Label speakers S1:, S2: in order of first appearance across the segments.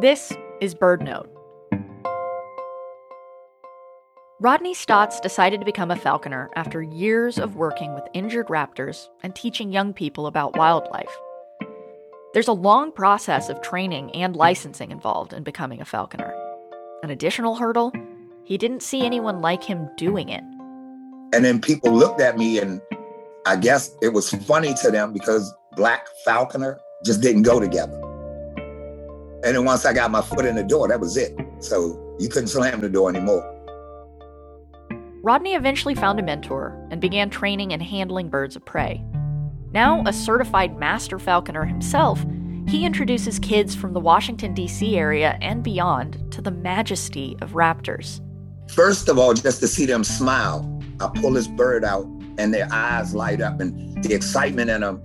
S1: This is BirdNote. Rodney Stotts decided to become a falconer after years of working with injured raptors and teaching young people about wildlife. There's a long process of training and licensing involved in becoming a falconer. An additional hurdle he didn't see anyone like him doing it.
S2: And then people looked at me, and I guess it was funny to them because black falconer just didn't go together. And then once I got my foot in the door, that was it. So you couldn't slam the door anymore.
S1: Rodney eventually found a mentor and began training and handling birds of prey. Now, a certified master falconer himself, he introduces kids from the Washington, D.C. area and beyond to the majesty of raptors.
S2: First of all, just to see them smile, I pull this bird out and their eyes light up and the excitement in them,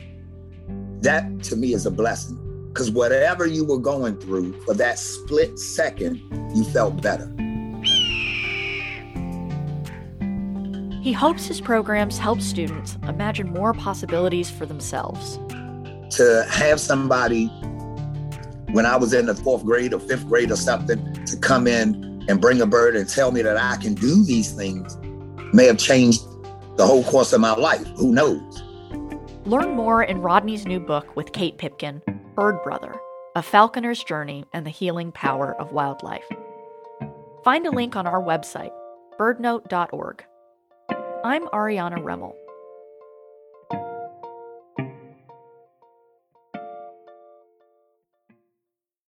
S2: that to me is a blessing. Because whatever you were going through for that split second, you felt better.
S1: He hopes his programs help students imagine more possibilities for themselves.
S2: To have somebody, when I was in the fourth grade or fifth grade or something, to come in and bring a bird and tell me that I can do these things may have changed the whole course of my life. Who knows?
S1: Learn more in Rodney's new book with Kate Pipkin, Bird Brother A Falconer's Journey and the Healing Power of Wildlife. Find a link on our website, birdnote.org. I'm Ariana Remmel.